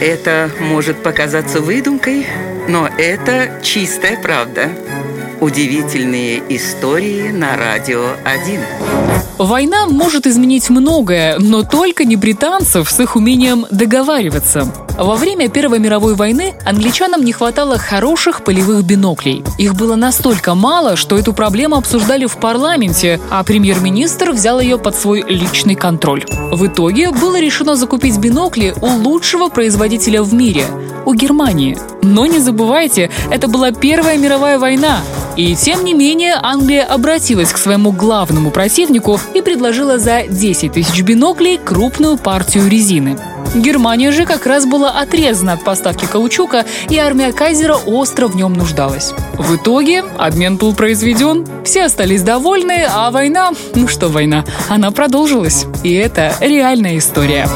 Это может показаться выдумкой, но это чистая правда. Удивительные истории на радио 1. Война может изменить многое, но только не британцев с их умением договариваться. Во время Первой мировой войны англичанам не хватало хороших полевых биноклей. Их было настолько мало, что эту проблему обсуждали в парламенте, а премьер-министр взял ее под свой личный контроль. В итоге было решено закупить бинокли у лучшего производителя в мире – у Германии. Но не забывайте, это была Первая мировая война, и тем не менее Англия обратилась к своему главному противнику и предложила за 10 тысяч биноклей крупную партию резины. Германия же как раз была отрезана от поставки каучука, и армия Кайзера остро в нем нуждалась. В итоге обмен был произведен, все остались довольны, а война, ну что война, она продолжилась. И это реальная история.